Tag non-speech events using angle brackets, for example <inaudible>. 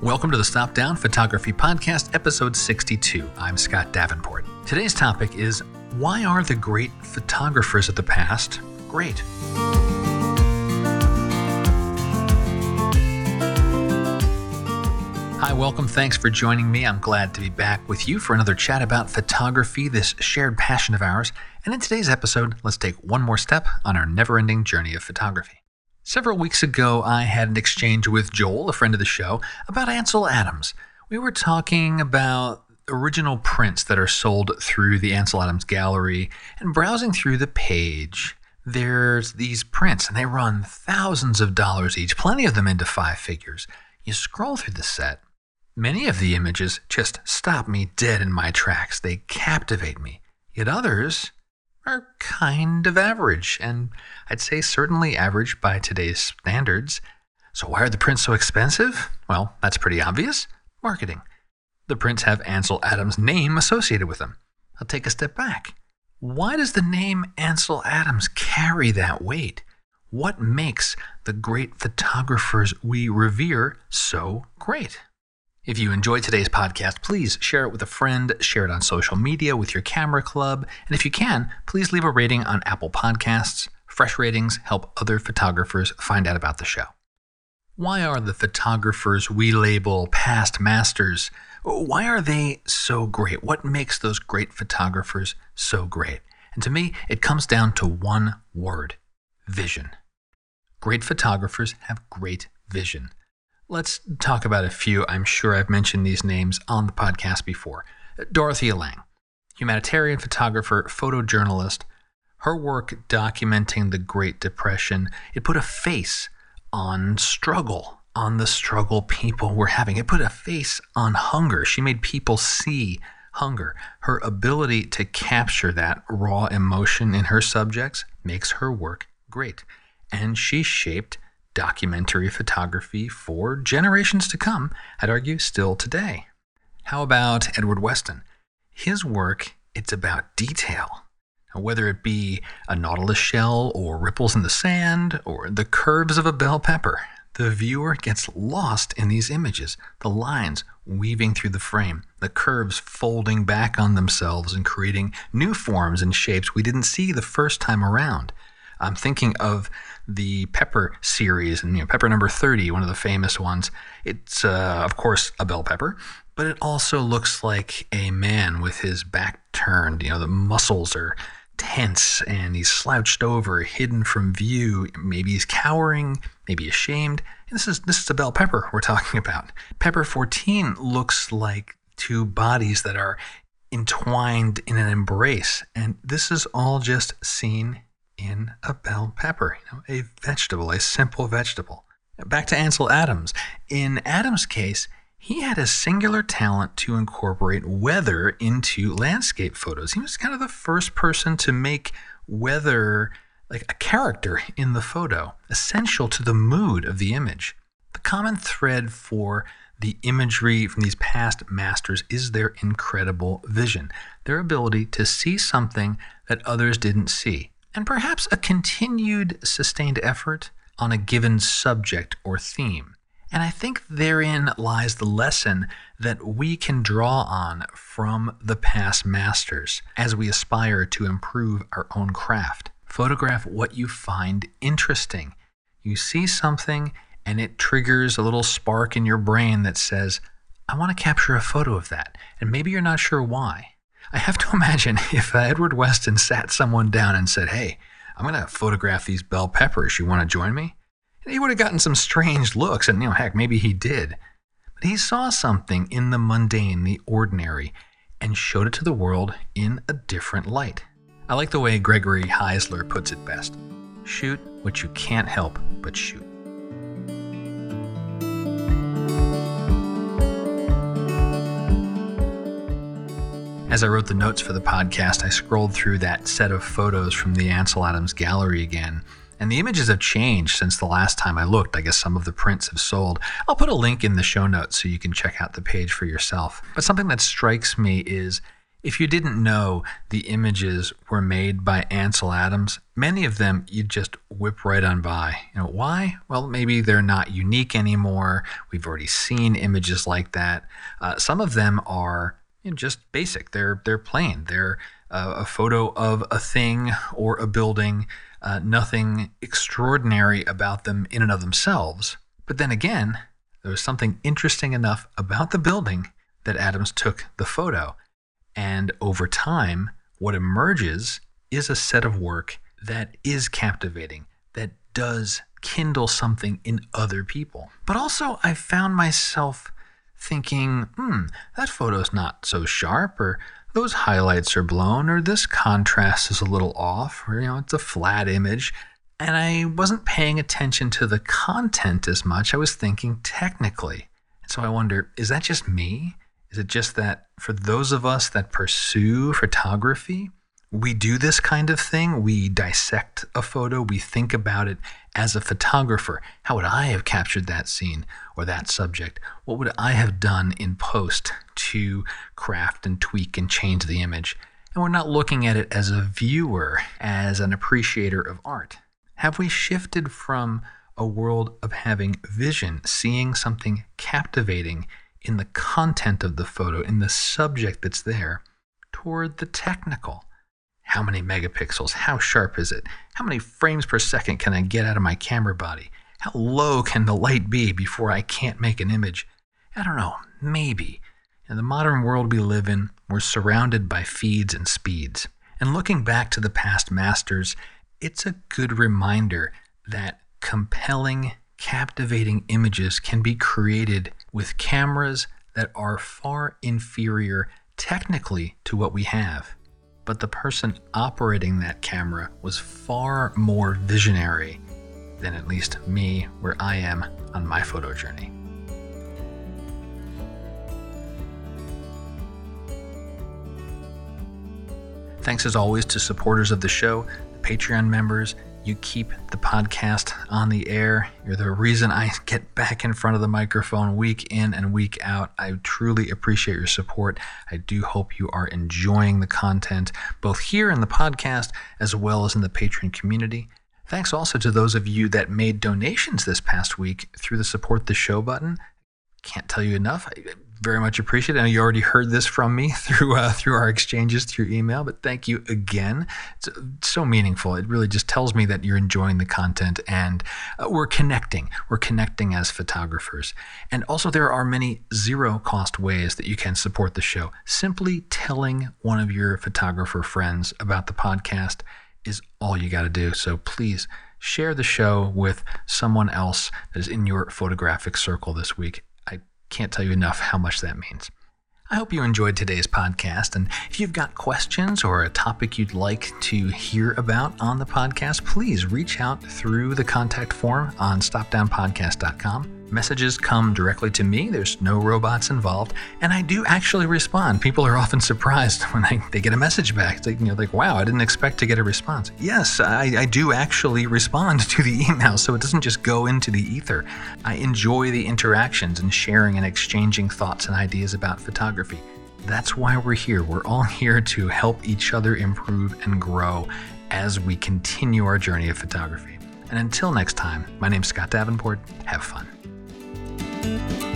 Welcome to the Stop Down Photography Podcast, episode 62. I'm Scott Davenport. Today's topic is Why are the great photographers of the past great? Hi, welcome. Thanks for joining me. I'm glad to be back with you for another chat about photography, this shared passion of ours. And in today's episode, let's take one more step on our never ending journey of photography. Several weeks ago, I had an exchange with Joel, a friend of the show, about Ansel Adams. We were talking about original prints that are sold through the Ansel Adams Gallery and browsing through the page. There's these prints, and they run thousands of dollars each, plenty of them into five figures. You scroll through the set. Many of the images just stop me dead in my tracks. They captivate me. Yet others, are kind of average, and I'd say certainly average by today's standards. So, why are the prints so expensive? Well, that's pretty obvious marketing. The prints have Ansel Adams' name associated with them. I'll take a step back. Why does the name Ansel Adams carry that weight? What makes the great photographers we revere so great? If you enjoyed today's podcast, please share it with a friend, share it on social media with your camera club, and if you can, please leave a rating on Apple Podcasts. Fresh ratings help other photographers find out about the show. Why are the photographers we label past masters? Why are they so great? What makes those great photographers so great? And to me, it comes down to one word vision. Great photographers have great vision. Let's talk about a few. I'm sure I've mentioned these names on the podcast before. Dorothea Lange, humanitarian photographer, photojournalist. Her work documenting the Great Depression, it put a face on struggle, on the struggle people were having. It put a face on hunger. She made people see hunger. Her ability to capture that raw emotion in her subjects makes her work great. And she shaped documentary photography for generations to come, I'd argue still today. How about Edward Weston? His work, it's about detail. Now, whether it be a nautilus shell or ripples in the sand or the curves of a bell pepper, the viewer gets lost in these images, the lines weaving through the frame, the curves folding back on themselves and creating new forms and shapes we didn't see the first time around. I'm thinking of the Pepper series, and you know, Pepper number 30, one of the famous ones. It's, uh, of course, a bell pepper, but it also looks like a man with his back turned. You know, the muscles are tense and he's slouched over, hidden from view. Maybe he's cowering, maybe ashamed. And this is this is a bell pepper we're talking about. Pepper 14 looks like two bodies that are entwined in an embrace, and this is all just seen in a bell pepper, you know, a vegetable, a simple vegetable. Back to Ansel Adams. In Adams' case, he had a singular talent to incorporate weather into landscape photos. He was kind of the first person to make weather like a character in the photo, essential to the mood of the image. The common thread for the imagery from these past masters is their incredible vision, their ability to see something that others didn't see and perhaps a continued sustained effort on a given subject or theme. And I think therein lies the lesson that we can draw on from the past masters as we aspire to improve our own craft. Photograph what you find interesting. You see something and it triggers a little spark in your brain that says, I want to capture a photo of that. And maybe you're not sure why. I have to <laughs> imagine if uh, Edward Weston sat someone down and said, Hey, I'm going to photograph these bell peppers. You want to join me? And he would have gotten some strange looks, and you know, heck, maybe he did. But he saw something in the mundane, the ordinary, and showed it to the world in a different light. I like the way Gregory Heisler puts it best shoot what you can't help but shoot. As I wrote the notes for the podcast, I scrolled through that set of photos from the Ansel Adams gallery again. And the images have changed since the last time I looked. I guess some of the prints have sold. I'll put a link in the show notes so you can check out the page for yourself. But something that strikes me is If you didn't know the images were made by Ansel Adams, many of them you just whip right on by. You know why? Well, maybe they're not unique anymore. We've already seen images like that. Uh, some of them are you know, just basic. They're they're plain. They're uh, a photo of a thing or a building. Uh, nothing extraordinary about them in and of themselves. But then again, there was something interesting enough about the building that Adams took the photo. And over time, what emerges is a set of work that is captivating, that does kindle something in other people. But also, I found myself thinking, hmm, that photo's not so sharp, or those highlights are blown, or this contrast is a little off, or, you know, it's a flat image. And I wasn't paying attention to the content as much. I was thinking technically. And so I wonder, is that just me? Is it just that for those of us that pursue photography, we do this kind of thing? We dissect a photo, we think about it as a photographer. How would I have captured that scene or that subject? What would I have done in post to craft and tweak and change the image? And we're not looking at it as a viewer, as an appreciator of art. Have we shifted from a world of having vision, seeing something captivating in the content of the photo, in the subject that's there, toward the technical. How many megapixels? How sharp is it? How many frames per second can I get out of my camera body? How low can the light be before I can't make an image? I don't know, maybe. In the modern world we live in, we're surrounded by feeds and speeds. And looking back to the past masters, it's a good reminder that compelling captivating images can be created with cameras that are far inferior technically to what we have. But the person operating that camera was far more visionary than at least me, where I am on my photo journey. Thanks as always to supporters of the show, Patreon members, you keep the podcast on the air. You're the reason I get back in front of the microphone week in and week out. I truly appreciate your support. I do hope you are enjoying the content, both here in the podcast as well as in the Patreon community. Thanks also to those of you that made donations this past week through the support the show button. Can't tell you enough very much appreciate it. I know you already heard this from me <laughs> through uh, through our exchanges through email, but thank you again. It's so meaningful. It really just tells me that you're enjoying the content and uh, we're connecting. We're connecting as photographers. And also, there are many zero cost ways that you can support the show. Simply telling one of your photographer friends about the podcast is all you got to do. So please share the show with someone else that is in your photographic circle this week. Can't tell you enough how much that means. I hope you enjoyed today's podcast. And if you've got questions or a topic you'd like to hear about on the podcast, please reach out through the contact form on stopdownpodcast.com. Messages come directly to me. There's no robots involved, and I do actually respond. People are often <laughs> surprised when I, they get a message back. Like, you know, like, wow, I didn't expect to get a response. Yes, I, I do actually <laughs> respond to the email, so it doesn't just go into the ether. I enjoy the interactions and sharing and exchanging thoughts and ideas about photography. That's why we're here. We're all <laughs> here to help each other improve and grow as we continue our journey of photography. And until next time, my name's Scott Davenport. Have fun. Thank you.